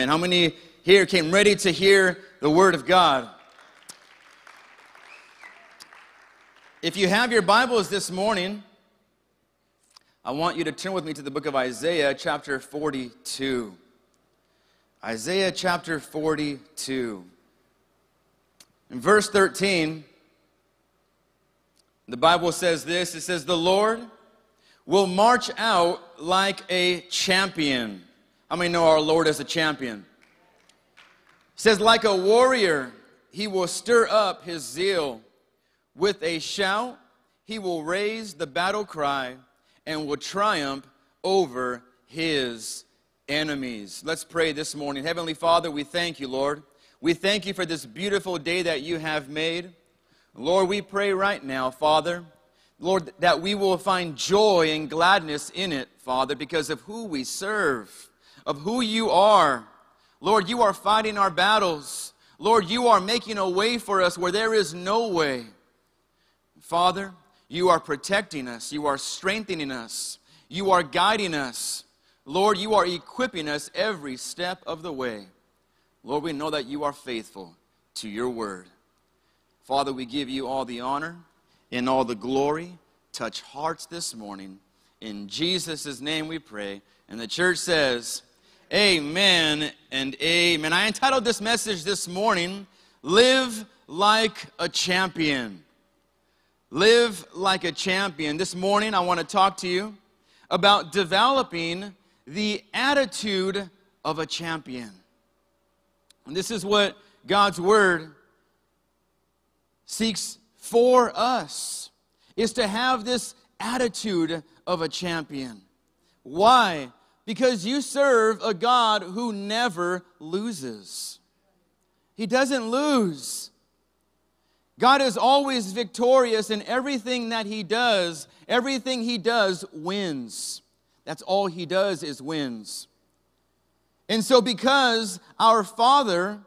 And how many here came ready to hear the word of God? If you have your Bibles this morning, I want you to turn with me to the book of Isaiah, chapter 42. Isaiah chapter 42. In verse 13, the Bible says this it says, The Lord will march out like a champion. How many know our Lord as a champion? It says, like a warrior, he will stir up his zeal. With a shout, he will raise the battle cry and will triumph over his enemies. Let's pray this morning. Heavenly Father, we thank you, Lord. We thank you for this beautiful day that you have made. Lord, we pray right now, Father, Lord, that we will find joy and gladness in it, Father, because of who we serve of who you are. Lord, you are fighting our battles. Lord, you are making a way for us where there is no way. Father, you are protecting us. You are strengthening us. You are guiding us. Lord, you are equipping us every step of the way. Lord, we know that you are faithful to your word. Father, we give you all the honor and all the glory. Touch hearts this morning. In Jesus' name we pray. And the church says, Amen and amen. I entitled this message this morning, Live Like a Champion. Live like a champion. This morning, I want to talk to you about developing the attitude of a champion. And this is what God's Word seeks for us, is to have this attitude of a champion. Why? Because you serve a God who never loses. He doesn't lose. God is always victorious in everything that He does. Everything He does wins. That's all He does is wins. And so, because our Father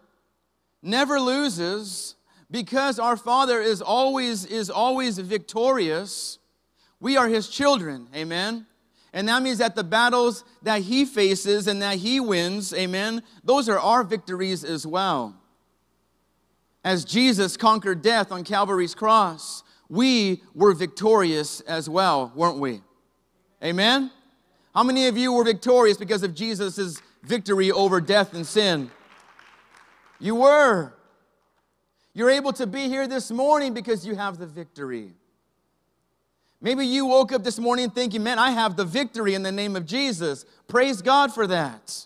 never loses, because our Father is always, is always victorious, we are His children. Amen. And that means that the battles that he faces and that he wins, amen, those are our victories as well. As Jesus conquered death on Calvary's cross, we were victorious as well, weren't we? Amen? How many of you were victorious because of Jesus' victory over death and sin? You were. You're able to be here this morning because you have the victory. Maybe you woke up this morning thinking, man, I have the victory in the name of Jesus. Praise God for that.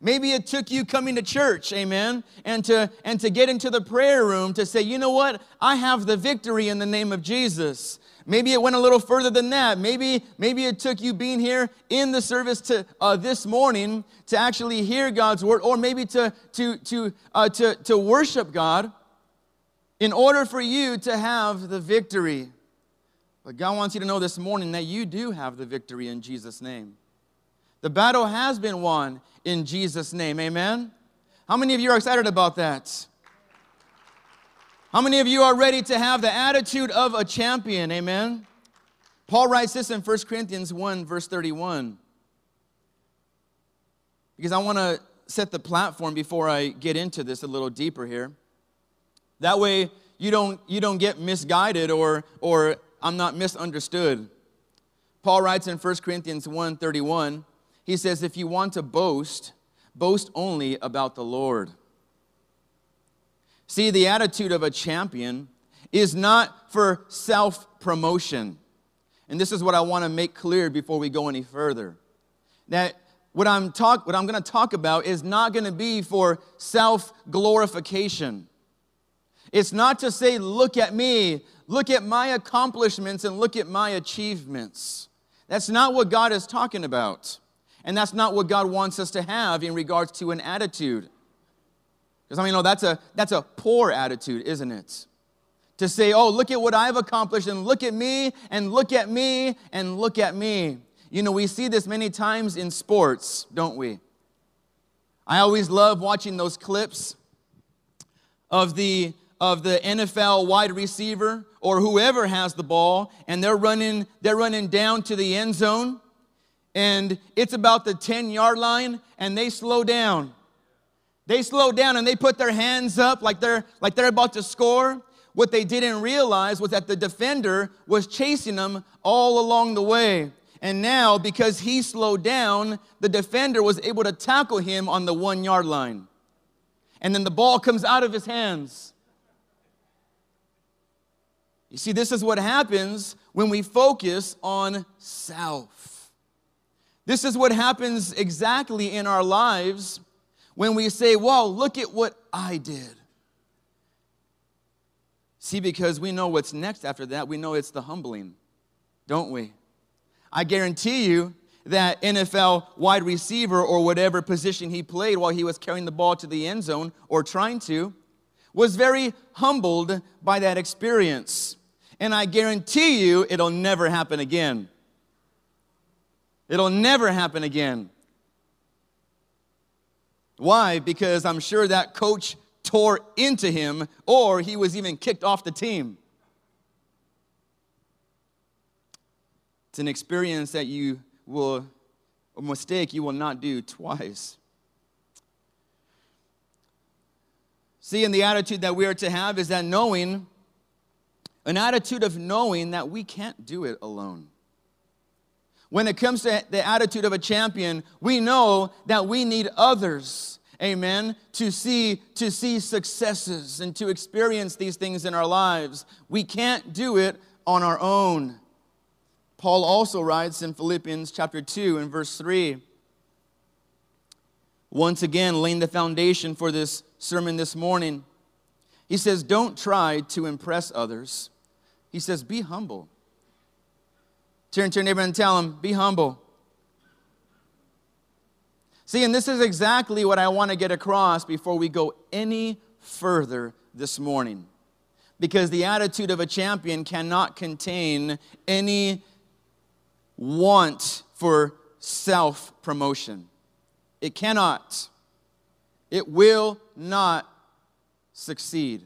Maybe it took you coming to church, amen, and to, and to get into the prayer room to say, you know what? I have the victory in the name of Jesus. Maybe it went a little further than that. Maybe, maybe it took you being here in the service to, uh, this morning to actually hear God's word, or maybe to, to, to, uh, to, to worship God in order for you to have the victory. But God wants you to know this morning that you do have the victory in Jesus' name. The battle has been won in Jesus' name. Amen? How many of you are excited about that? How many of you are ready to have the attitude of a champion? Amen? Paul writes this in 1 Corinthians 1, verse 31. Because I want to set the platform before I get into this a little deeper here. That way, you don't, you don't get misguided or, or I'm not misunderstood. Paul writes in 1 Corinthians 1:31, he says, "If you want to boast, boast only about the Lord." See, the attitude of a champion is not for self-promotion. And this is what I want to make clear before we go any further. That what I'm talk what I'm going to talk about is not going to be for self-glorification. It's not to say, look at me, look at my accomplishments and look at my achievements. That's not what God is talking about. And that's not what God wants us to have in regards to an attitude. Because I mean, no, that's a, that's a poor attitude, isn't it? To say, oh, look at what I've accomplished and look at me and look at me and look at me. You know, we see this many times in sports, don't we? I always love watching those clips of the of the NFL wide receiver or whoever has the ball and they're running they're running down to the end zone and it's about the 10 yard line and they slow down They slow down and they put their hands up like they're like they're about to score. What they didn't realize was that the defender was chasing them all along the way. And now, because he slowed down, the defender was able to tackle him on the one yard line. And then the ball comes out of his hands. You see, this is what happens when we focus on self. This is what happens exactly in our lives when we say, Well, look at what I did. See, because we know what's next after that, we know it's the humbling, don't we? I guarantee you that NFL wide receiver or whatever position he played while he was carrying the ball to the end zone or trying to was very humbled by that experience. And I guarantee you it'll never happen again. It'll never happen again. Why? Because I'm sure that coach tore into him or he was even kicked off the team. It's an experience that you will, a mistake you will not do twice. See, and the attitude that we are to have is that knowing an attitude of knowing that we can't do it alone. When it comes to the attitude of a champion, we know that we need others, amen, to see to see successes and to experience these things in our lives. We can't do it on our own. Paul also writes in Philippians chapter 2 and verse 3 once again laying the foundation for this sermon this morning. He says, Don't try to impress others, he says, Be humble. Turn to your neighbor and tell him, Be humble. See, and this is exactly what I want to get across before we go any further this morning. Because the attitude of a champion cannot contain any want for self promotion. It cannot. It will not succeed.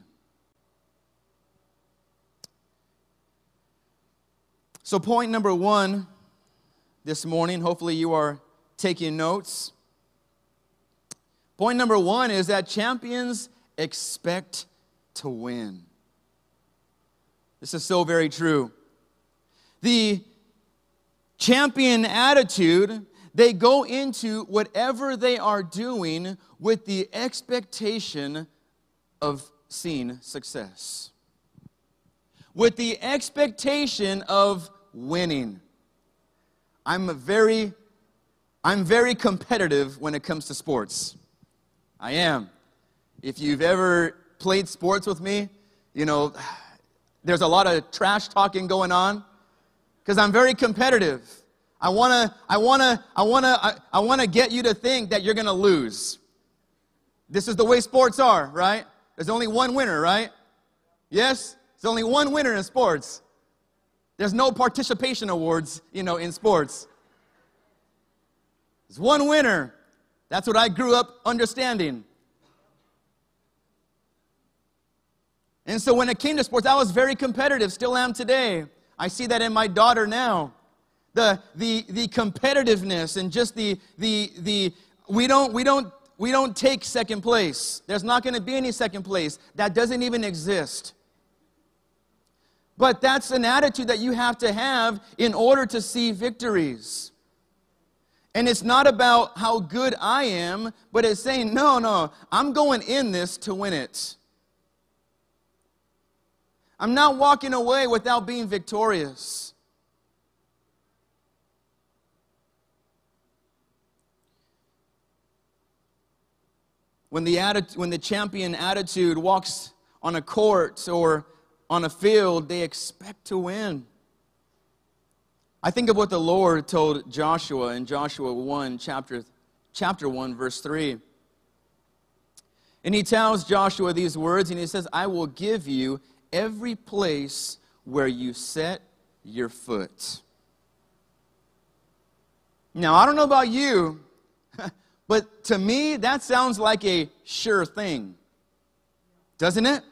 So, point number one this morning, hopefully you are taking notes. Point number one is that champions expect to win. This is so very true. The champion attitude, they go into whatever they are doing with the expectation of seeing success, with the expectation of winning. I'm a very I'm very competitive when it comes to sports. I am. If you've ever played sports with me, you know, there's a lot of trash talking going on because I'm very competitive. I want to I want to I want to I, I want to get you to think that you're going to lose. This is the way sports are, right? There's only one winner, right? Yes? There's only one winner in sports. There's no participation awards, you know, in sports. There's one winner. That's what I grew up understanding. And so when it came to sports, I was very competitive, still am today. I see that in my daughter now. The, the, the competitiveness and just the, the, the we don't, we don't, we don't take second place. There's not going to be any second place. That doesn't even exist. But that's an attitude that you have to have in order to see victories. And it's not about how good I am, but it's saying, no, no, I'm going in this to win it. I'm not walking away without being victorious. When the, atti- when the champion attitude walks on a court or on a field, they expect to win. I think of what the Lord told Joshua in Joshua 1, chapter, chapter 1, verse 3. And he tells Joshua these words, and he says, I will give you every place where you set your foot. Now, I don't know about you, but to me, that sounds like a sure thing. Doesn't it?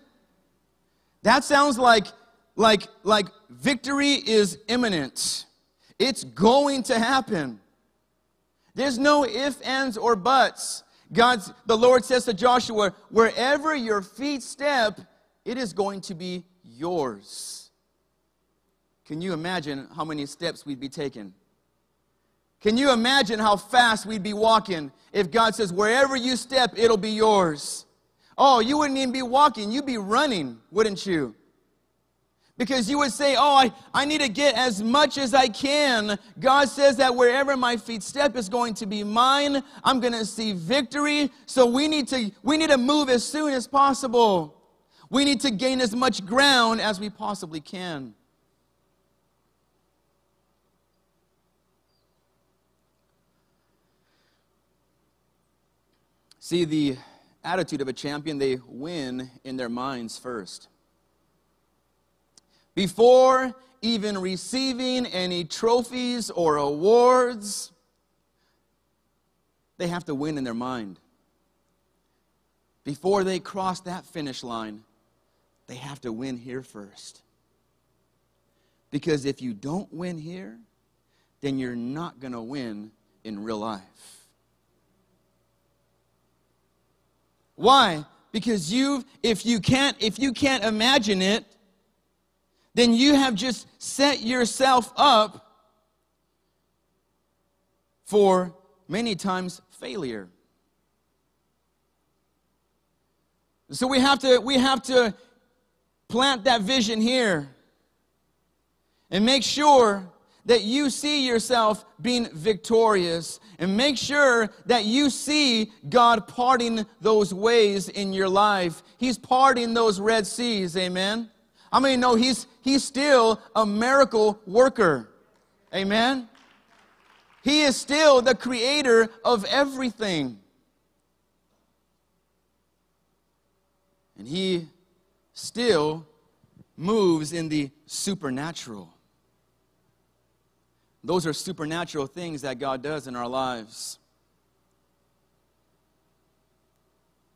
That sounds like, like, like victory is imminent. It's going to happen. There's no ifs, ands, or buts. God's, the Lord says to Joshua, wherever your feet step, it is going to be yours. Can you imagine how many steps we'd be taking? Can you imagine how fast we'd be walking if God says, wherever you step, it'll be yours? Oh, you wouldn't even be walking, you'd be running, wouldn't you? Because you would say, Oh, I, I need to get as much as I can. God says that wherever my feet step is going to be mine. I'm going to see victory. So we need to we need to move as soon as possible. We need to gain as much ground as we possibly can. See, the attitude of a champion, they win in their minds first. Before even receiving any trophies or awards, they have to win in their mind. Before they cross that finish line, they have to win here first. Because if you don't win here, then you're not going to win in real life. Why? Because you if you can't if you can't imagine it, then you have just set yourself up for many times failure. So we have to we have to plant that vision here and make sure that you see yourself being victorious and make sure that you see God parting those ways in your life. He's parting those Red Seas, amen. I mean, no, he's, he's still a miracle worker. Amen? He is still the creator of everything. And he still moves in the supernatural. Those are supernatural things that God does in our lives.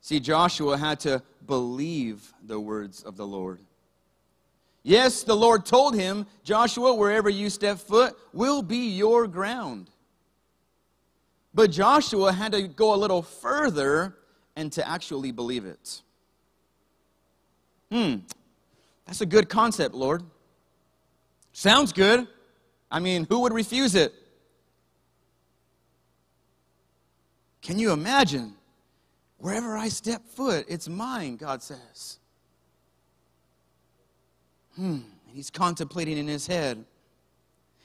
See, Joshua had to believe the words of the Lord. Yes, the Lord told him, Joshua, wherever you step foot will be your ground. But Joshua had to go a little further and to actually believe it. Hmm, that's a good concept, Lord. Sounds good. I mean, who would refuse it? Can you imagine? Wherever I step foot, it's mine, God says. Hmm. And he's contemplating in his head.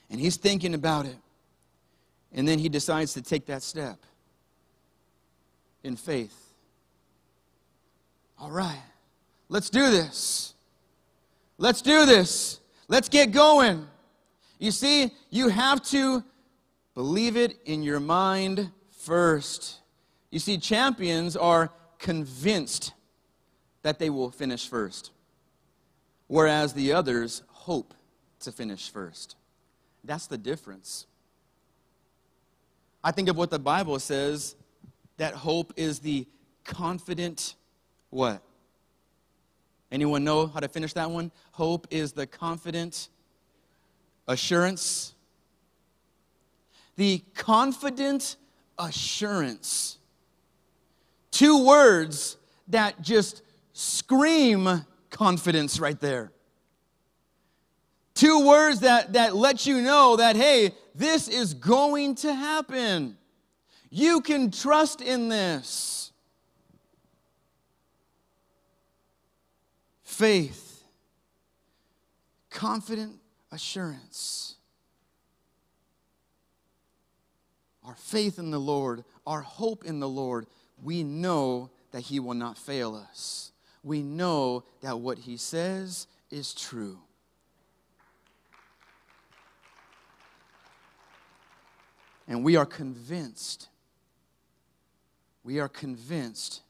And he's thinking about it. And then he decides to take that step in faith. All right, let's do this. Let's do this. Let's get going. You see, you have to believe it in your mind first. You see, champions are convinced that they will finish first whereas the others hope to finish first. That's the difference. I think of what the Bible says that hope is the confident what? Anyone know how to finish that one? Hope is the confident assurance. The confident assurance. Two words that just scream confidence right there. Two words that, that let you know that, hey, this is going to happen. You can trust in this. Faith, confident assurance. Our faith in the Lord, our hope in the Lord, we know that He will not fail us we know that what he says is true. And we are convinced, we are convinced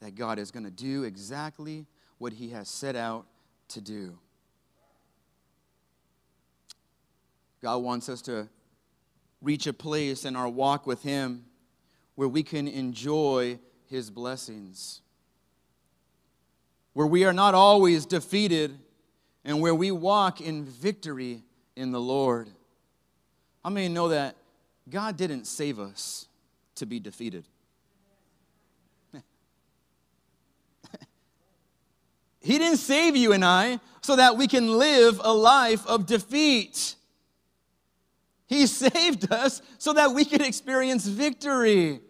that God is going to do exactly what he has set out to do. God wants us to reach a place in our walk with Him where we can enjoy His blessings, where we are not always defeated, and where we walk in victory in the Lord. How many know that God didn't save us to be defeated? he didn't save you and I so that we can live a life of defeat. He saved us so that we could experience victory.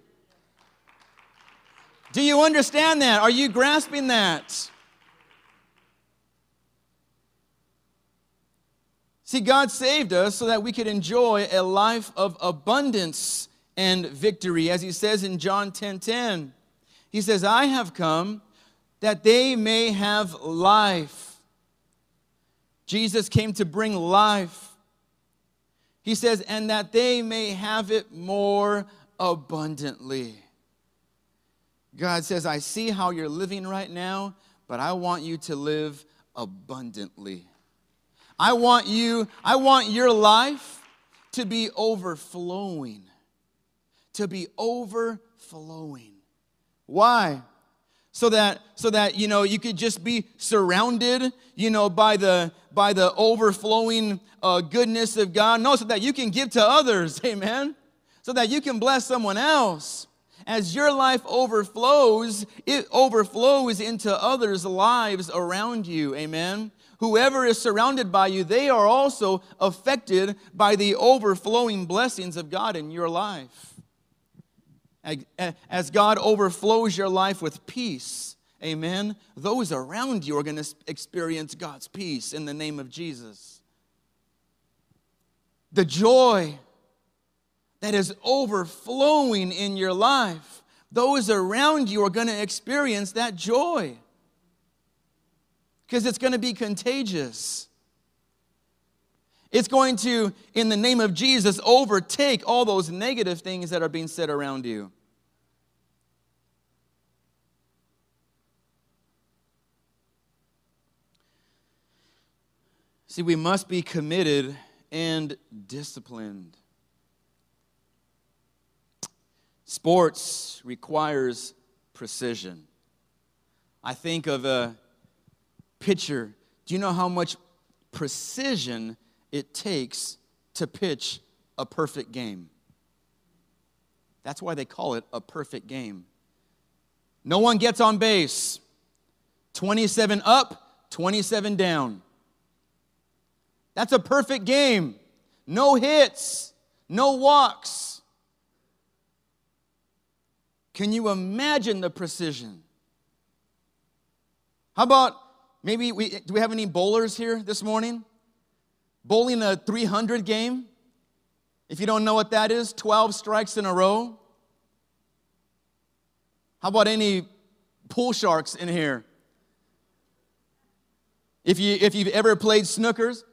Do you understand that? Are you grasping that? See, God saved us so that we could enjoy a life of abundance and victory. As he says in John 10 10, he says, I have come that they may have life. Jesus came to bring life. He says, and that they may have it more abundantly. God says, I see how you're living right now, but I want you to live abundantly. I want you, I want your life to be overflowing. To be overflowing. Why? so that so that you know you could just be surrounded you know by the by the overflowing uh, goodness of god. No so that you can give to others. Amen. So that you can bless someone else. As your life overflows it overflows into others lives around you. Amen. Whoever is surrounded by you they are also affected by the overflowing blessings of god in your life. As God overflows your life with peace, amen, those around you are going to experience God's peace in the name of Jesus. The joy that is overflowing in your life, those around you are going to experience that joy because it's going to be contagious. It's going to, in the name of Jesus, overtake all those negative things that are being said around you. See, we must be committed and disciplined. Sports requires precision. I think of a pitcher. Do you know how much precision it takes to pitch a perfect game. That's why they call it a perfect game. No one gets on base. 27 up, 27 down. That's a perfect game. No hits, no walks. Can you imagine the precision? How about maybe we do we have any bowlers here this morning? Bowling a 300 game. If you don't know what that is, 12 strikes in a row. How about any pool sharks in here? If, you, if you've ever played snookers,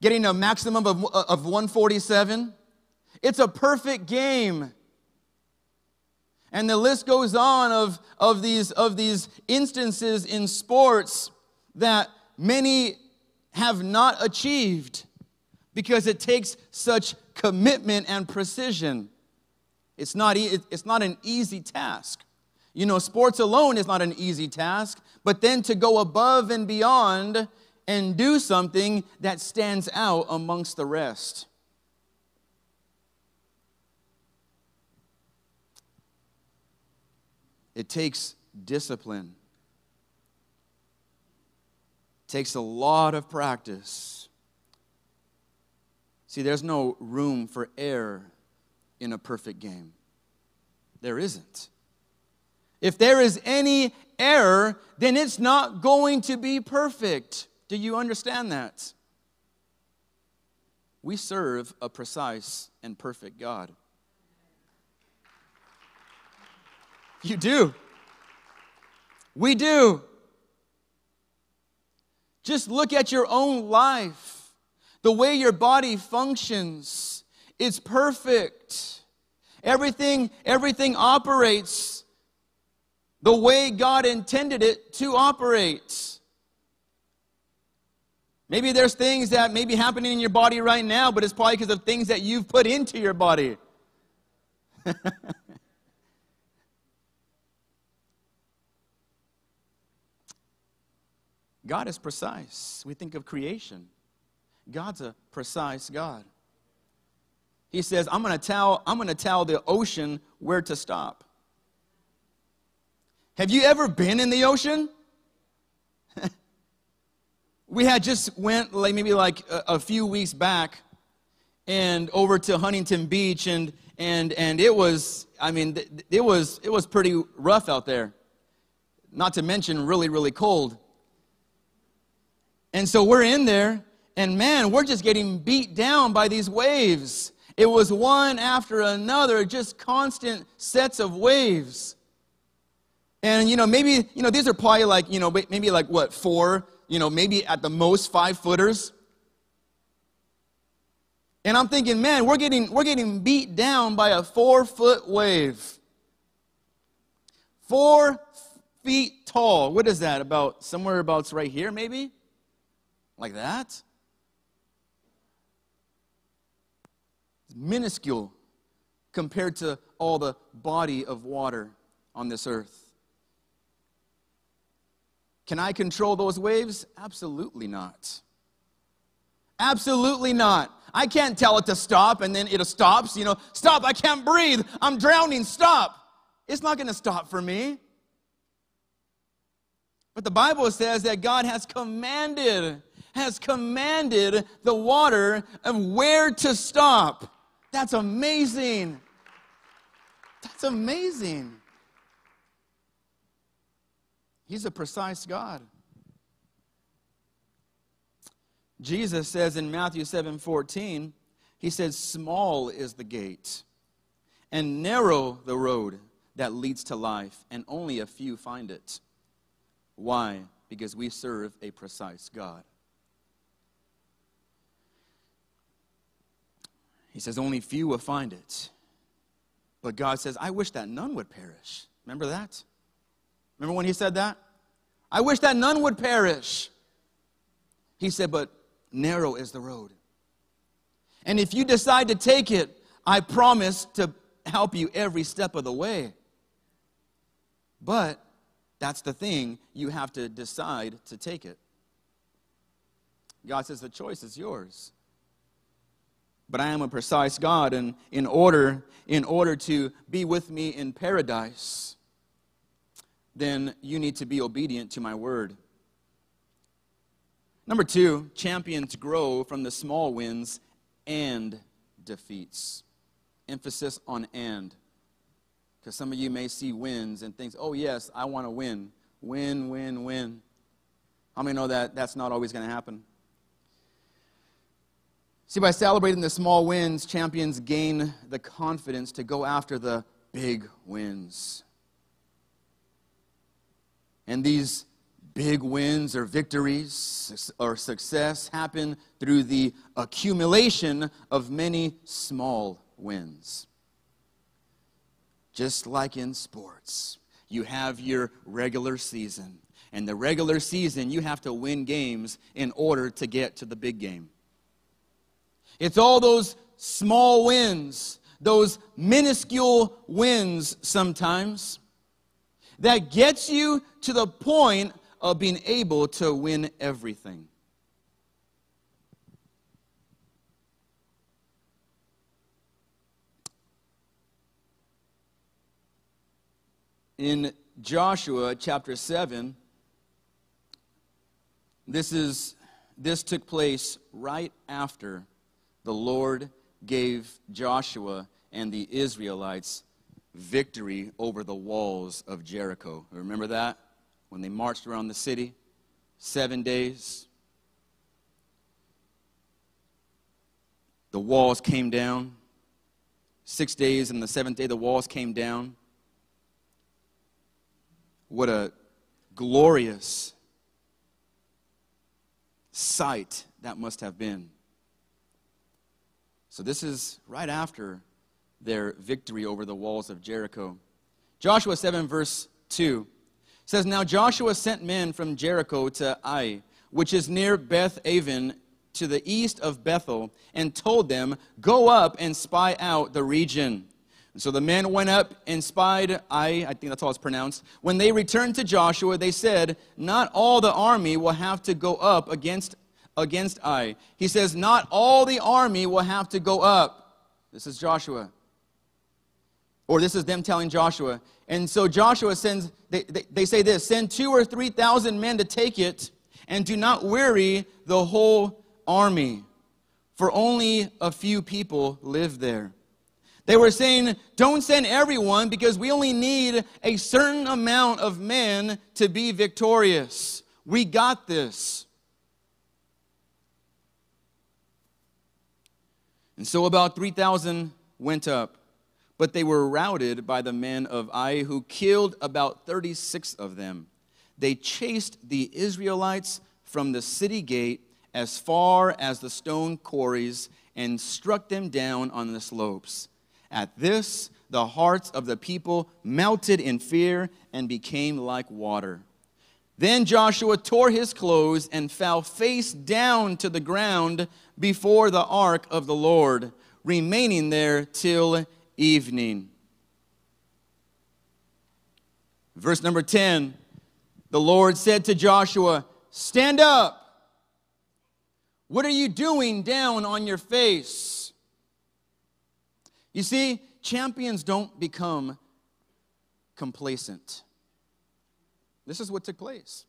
getting a maximum of, of 147, it's a perfect game. And the list goes on of, of, these, of these instances in sports that many have not achieved because it takes such commitment and precision. It's not, it's not an easy task. You know, sports alone is not an easy task, but then to go above and beyond and do something that stands out amongst the rest. It takes discipline takes a lot of practice. See, there's no room for error in a perfect game. There isn't. If there is any error, then it's not going to be perfect. Do you understand that? We serve a precise and perfect God. You do. We do. Just look at your own life. The way your body functions is perfect. Everything, everything operates the way God intended it to operate. Maybe there's things that may be happening in your body right now, but it's probably because of things that you've put into your body. God is precise. We think of creation. God's a precise God. He says, I'm going to tell I'm going to tell the ocean where to stop. Have you ever been in the ocean? We had just went like maybe like a, a few weeks back and over to Huntington Beach and and and it was I mean it was it was pretty rough out there. Not to mention really really cold. And so we're in there and man, we're just getting beat down by these waves. It was one after another, just constant sets of waves. And, you know, maybe, you know, these are probably like, you know, maybe like what, four, you know, maybe at the most five footers. And I'm thinking, man, we're getting, we're getting beat down by a four foot wave. Four feet tall. What is that? About somewhere about right here, maybe? Like that? minuscule compared to all the body of water on this earth. Can I control those waves? Absolutely not. Absolutely not. I can't tell it to stop and then it stops. You know, stop, I can't breathe. I'm drowning, stop. It's not going to stop for me. But the Bible says that God has commanded, has commanded the water of where to stop. That's amazing. That's amazing. He's a precise God. Jesus says in Matthew 7 14, he says, Small is the gate, and narrow the road that leads to life, and only a few find it. Why? Because we serve a precise God. He says, Only few will find it. But God says, I wish that none would perish. Remember that? Remember when he said that? I wish that none would perish. He said, But narrow is the road. And if you decide to take it, I promise to help you every step of the way. But that's the thing, you have to decide to take it. God says the choice is yours but I am a precise God, and in order, in order to be with me in paradise, then you need to be obedient to my word. Number two, champions grow from the small wins and defeats. Emphasis on and. Because some of you may see wins and think, oh, yes, I want to win. Win, win, win. How many know that that's not always going to happen? See, by celebrating the small wins, champions gain the confidence to go after the big wins. And these big wins or victories or success happen through the accumulation of many small wins. Just like in sports, you have your regular season. And the regular season, you have to win games in order to get to the big game. It's all those small wins, those minuscule wins sometimes, that gets you to the point of being able to win everything. In Joshua chapter 7, this is this took place right after the Lord gave Joshua and the Israelites victory over the walls of Jericho. Remember that? When they marched around the city? Seven days. The walls came down. Six days, and the seventh day, the walls came down. What a glorious sight that must have been. So this is right after their victory over the walls of Jericho. Joshua 7, verse 2 says, Now Joshua sent men from Jericho to Ai, which is near Beth Aven, to the east of Bethel, and told them, Go up and spy out the region. So the men went up and spied Ai, I think that's how it's pronounced. When they returned to Joshua, they said, Not all the army will have to go up against against Ai. He says, Not all the army will have to go up. This is Joshua. Or this is them telling Joshua. And so Joshua sends, they, they, they say this send two or three thousand men to take it, and do not weary the whole army, for only a few people live there. They were saying, Don't send everyone because we only need a certain amount of men to be victorious. We got this. And so about 3,000 went up, but they were routed by the men of Ai, who killed about 36 of them. They chased the Israelites from the city gate as far as the stone quarries and struck them down on the slopes. At this, the hearts of the people melted in fear and became like water. Then Joshua tore his clothes and fell face down to the ground before the ark of the Lord, remaining there till evening. Verse number 10 The Lord said to Joshua, Stand up. What are you doing down on your face? You see, champions don't become complacent. This is what took place.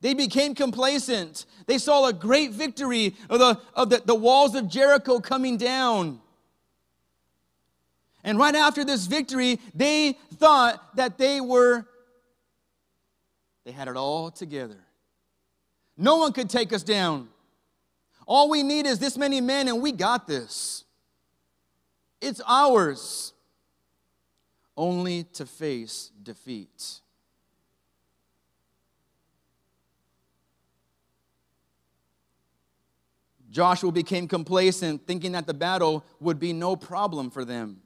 They became complacent. They saw a great victory of the, of the, the walls of Jericho coming down. And right after this victory, they thought that they were, they had it all together. No one could take us down. All we need is this many men, and we got this. It's ours, only to face defeat. Joshua became complacent, thinking that the battle would be no problem for them.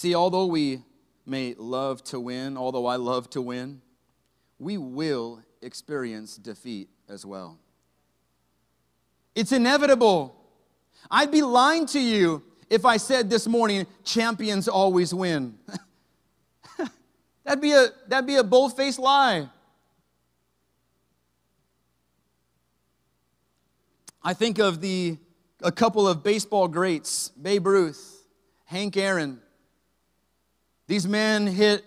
See, although we may love to win, although I love to win, we will experience defeat as well. It's inevitable. I'd be lying to you if I said this morning, champions always win. that'd, be a, that'd be a bold faced lie. I think of the a couple of baseball greats, Babe Ruth, Hank Aaron. These men hit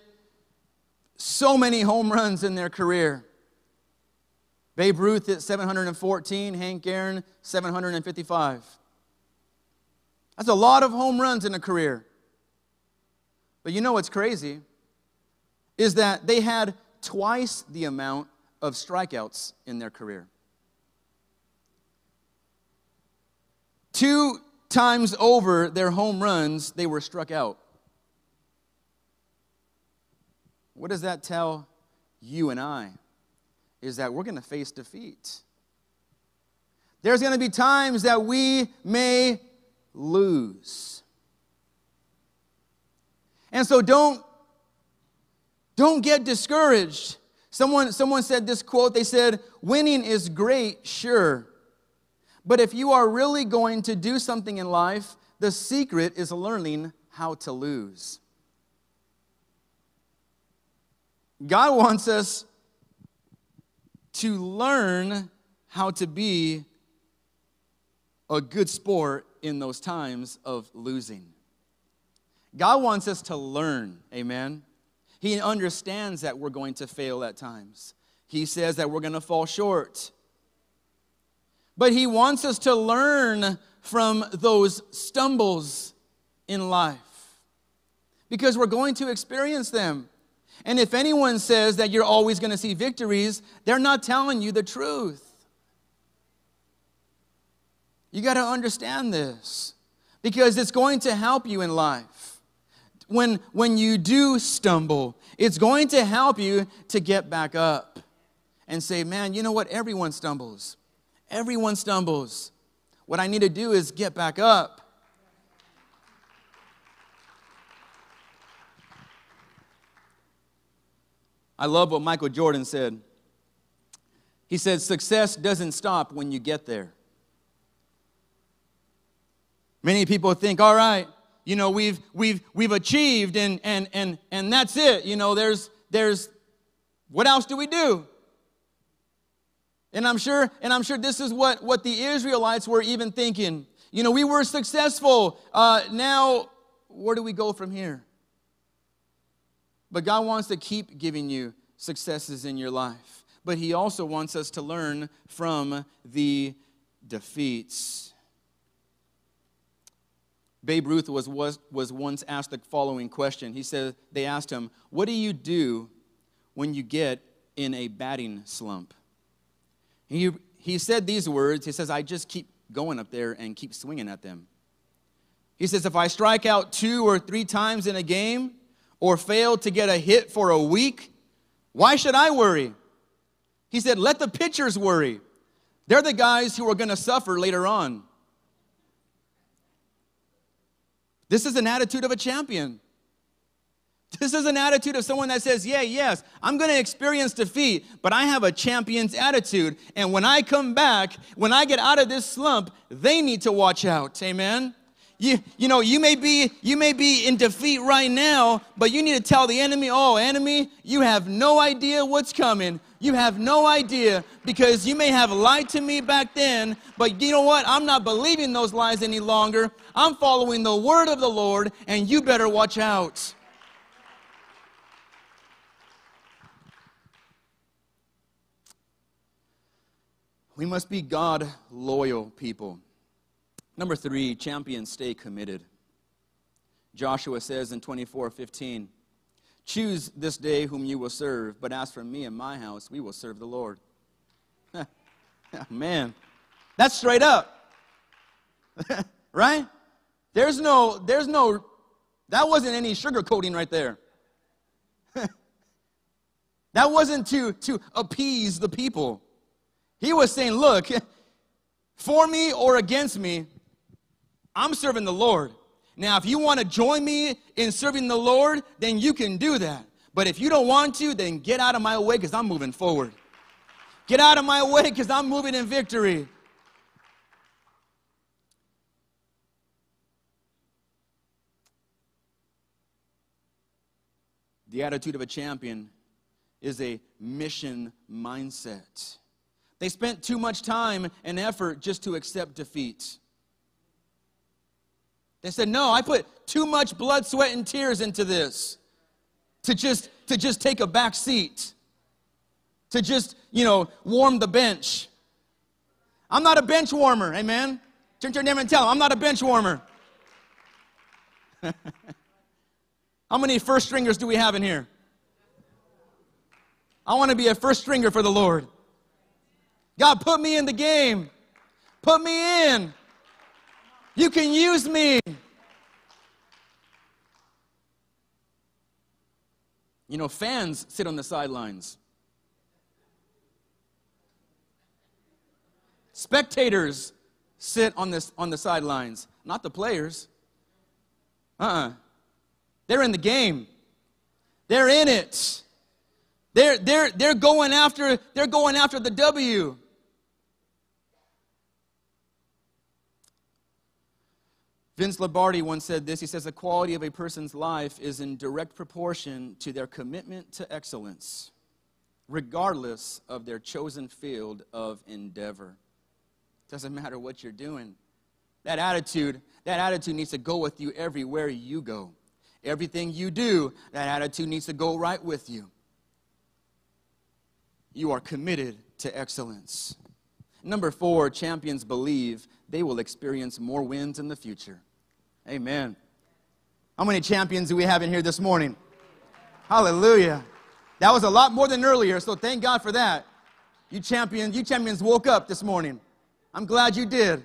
so many home runs in their career. Babe Ruth hit 714, Hank Aaron 755. That's a lot of home runs in a career. But you know what's crazy? Is that they had twice the amount of strikeouts in their career. Two times over their home runs, they were struck out. What does that tell you and I? Is that we're going to face defeat. There's going to be times that we may lose. And so don't don't get discouraged. Someone someone said this quote they said winning is great, sure. But if you are really going to do something in life, the secret is learning how to lose. God wants us to learn how to be a good sport in those times of losing. God wants us to learn, amen? He understands that we're going to fail at times. He says that we're going to fall short. But He wants us to learn from those stumbles in life because we're going to experience them. And if anyone says that you're always going to see victories, they're not telling you the truth. You got to understand this because it's going to help you in life. When, when you do stumble, it's going to help you to get back up and say, man, you know what? Everyone stumbles. Everyone stumbles. What I need to do is get back up. I love what Michael Jordan said. He said, Success doesn't stop when you get there. Many people think, all right, you know, we've, we've, we've achieved and, and, and, and that's it. You know, there's, there's, what else do we do? And I'm sure, and I'm sure this is what, what the Israelites were even thinking. You know, we were successful. Uh, now, where do we go from here? But God wants to keep giving you successes in your life, but He also wants us to learn from the defeats. Babe Ruth was, was, was once asked the following question. He said, They asked him, What do you do when you get in a batting slump? He, he said these words He says, I just keep going up there and keep swinging at them. He says, If I strike out two or three times in a game or fail to get a hit for a week, why should I worry? He said, Let the pitchers worry. They're the guys who are going to suffer later on. This is an attitude of a champion. This is an attitude of someone that says, Yeah, yes, I'm going to experience defeat, but I have a champion's attitude. And when I come back, when I get out of this slump, they need to watch out. Amen. You, you know, you may be you may be in defeat right now, but you need to tell the enemy, "Oh, enemy, you have no idea what's coming. You have no idea because you may have lied to me back then, but you know what? I'm not believing those lies any longer. I'm following the word of the Lord, and you better watch out." We must be God loyal people. Number three, champions stay committed. Joshua says in 24 15, Choose this day whom you will serve, but as for me and my house, we will serve the Lord. Oh, man, that's straight up. right? There's no, there's no, that wasn't any sugarcoating right there. that wasn't to, to appease the people. He was saying, Look, for me or against me, I'm serving the Lord. Now, if you want to join me in serving the Lord, then you can do that. But if you don't want to, then get out of my way because I'm moving forward. Get out of my way because I'm moving in victory. The attitude of a champion is a mission mindset. They spent too much time and effort just to accept defeat. They said, No, I put too much blood, sweat, and tears into this to just, to just take a back seat, to just, you know, warm the bench. I'm not a bench warmer, amen? Turn to your neighbor and tell him, I'm not a bench warmer. How many first stringers do we have in here? I want to be a first stringer for the Lord. God, put me in the game. Put me in. You can use me. You know, fans sit on the sidelines. Spectators sit on, this, on the sidelines, not the players. Uh uh-uh. uh. they are in the game, they're in it. They're, they're, they're, going after, they're going after the W. Vince Lombardi once said this. He says, The quality of a person's life is in direct proportion to their commitment to excellence, regardless of their chosen field of endeavor. Doesn't matter what you're doing. That attitude, that attitude needs to go with you everywhere you go. Everything you do, that attitude needs to go right with you. You are committed to excellence. Number four, champions believe they will experience more wins in the future. Amen. How many champions do we have in here this morning? Hallelujah. That was a lot more than earlier, so thank God for that. You champions, you champions woke up this morning. I'm glad you did.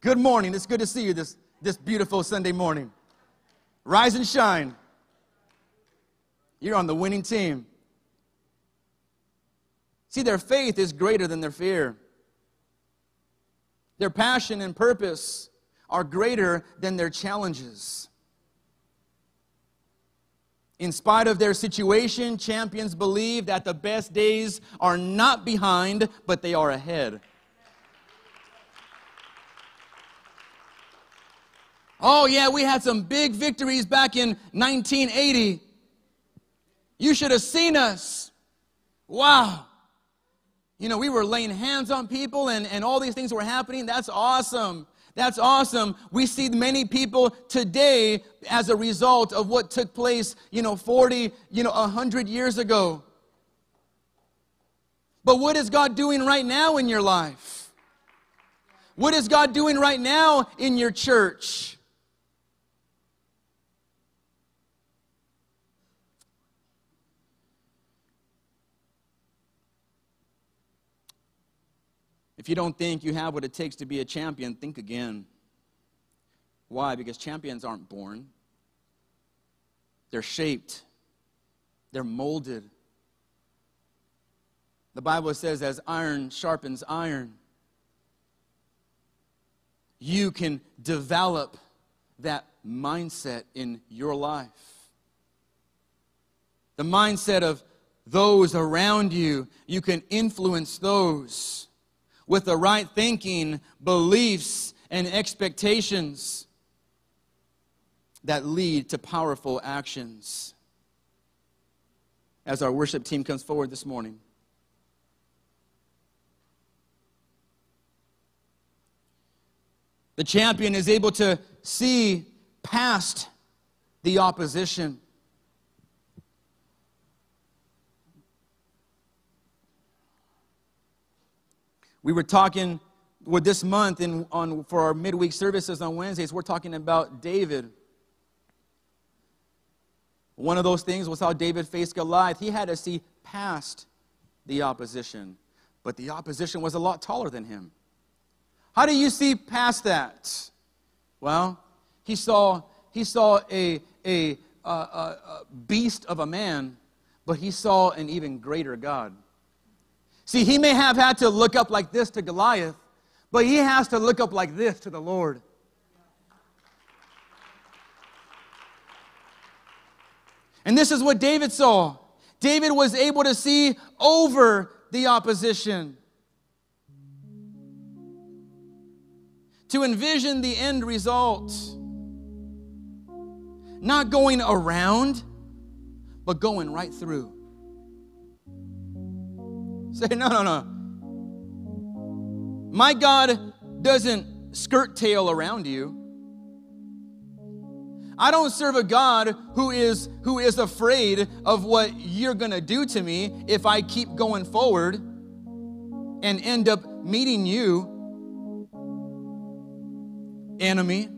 Good morning. It's good to see you this, this beautiful Sunday morning. Rise and shine. You're on the winning team. See, their faith is greater than their fear. Their passion and purpose are greater than their challenges. In spite of their situation, champions believe that the best days are not behind, but they are ahead. Oh, yeah, we had some big victories back in 1980. You should have seen us. Wow. You know, we were laying hands on people and, and all these things were happening. That's awesome. That's awesome. We see many people today as a result of what took place, you know, 40, you know, 100 years ago. But what is God doing right now in your life? What is God doing right now in your church? If you don't think you have what it takes to be a champion, think again. Why? Because champions aren't born, they're shaped, they're molded. The Bible says, as iron sharpens iron, you can develop that mindset in your life. The mindset of those around you, you can influence those with the right thinking, beliefs, and expectations that lead to powerful actions. As our worship team comes forward this morning, the champion is able to see past the opposition. We were talking with this month in, on, for our midweek services on Wednesdays, we're talking about David. One of those things was how David faced Goliath. He had to see past the opposition, but the opposition was a lot taller than him. How do you see past that? Well, he saw, he saw a, a, a, a beast of a man, but he saw an even greater God. See, he may have had to look up like this to Goliath, but he has to look up like this to the Lord. And this is what David saw. David was able to see over the opposition, to envision the end result. Not going around, but going right through. Say, no, no, no. My God doesn't skirt tail around you. I don't serve a God who is who is afraid of what you're going to do to me if I keep going forward and end up meeting you enemy.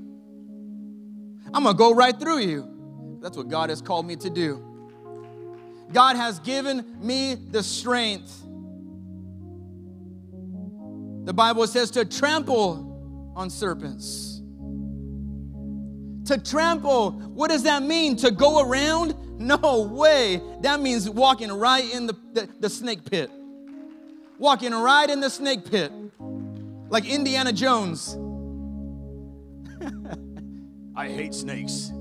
I'm going to go right through you. That's what God has called me to do. God has given me the strength the Bible says to trample on serpents. To trample, what does that mean? To go around? No way. That means walking right in the, the, the snake pit. Walking right in the snake pit. Like Indiana Jones. I hate snakes.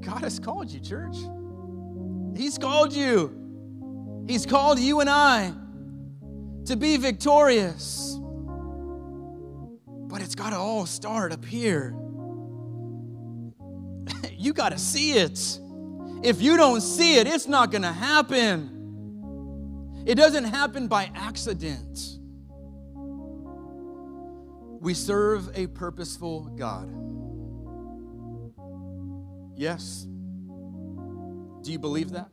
God has called you, church. He's called you. He's called you and I to be victorious. But it's got to all start up here. you got to see it. If you don't see it, it's not going to happen. It doesn't happen by accident. We serve a purposeful God. Yes, do you believe that?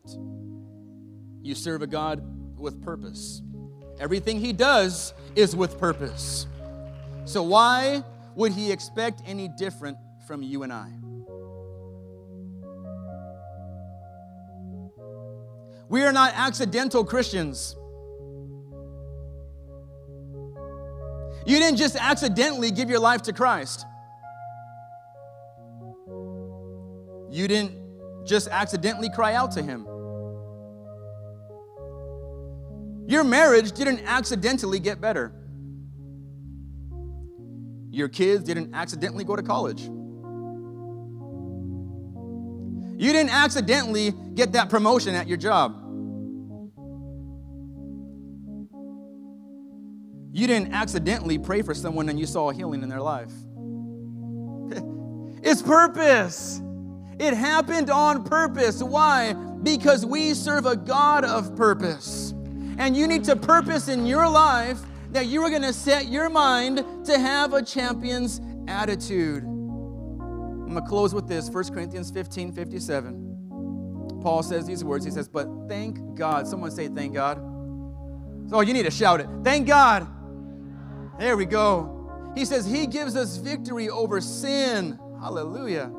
You serve a God with purpose. Everything he does is with purpose. So, why would he expect any different from you and I? We are not accidental Christians. You didn't just accidentally give your life to Christ. You didn't just accidentally cry out to Him. Your marriage didn't accidentally get better. Your kids didn't accidentally go to college. You didn't accidentally get that promotion at your job. You didn't accidentally pray for someone and you saw a healing in their life. it's purpose. It happened on purpose. Why? Because we serve a God of purpose. And you need to purpose in your life that you are going to set your mind to have a champion's attitude. I'm going to close with this 1 Corinthians 15 57. Paul says these words. He says, But thank God. Someone say, Thank God. So you need to shout it. Thank God. There we go. He says, He gives us victory over sin. Hallelujah.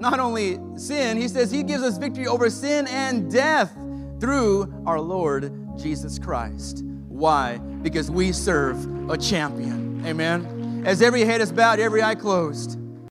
Not only sin, He says, He gives us victory over sin and death through our Lord Jesus Christ. Why? Because we serve a champion. Amen. As every head is bowed, every eye closed.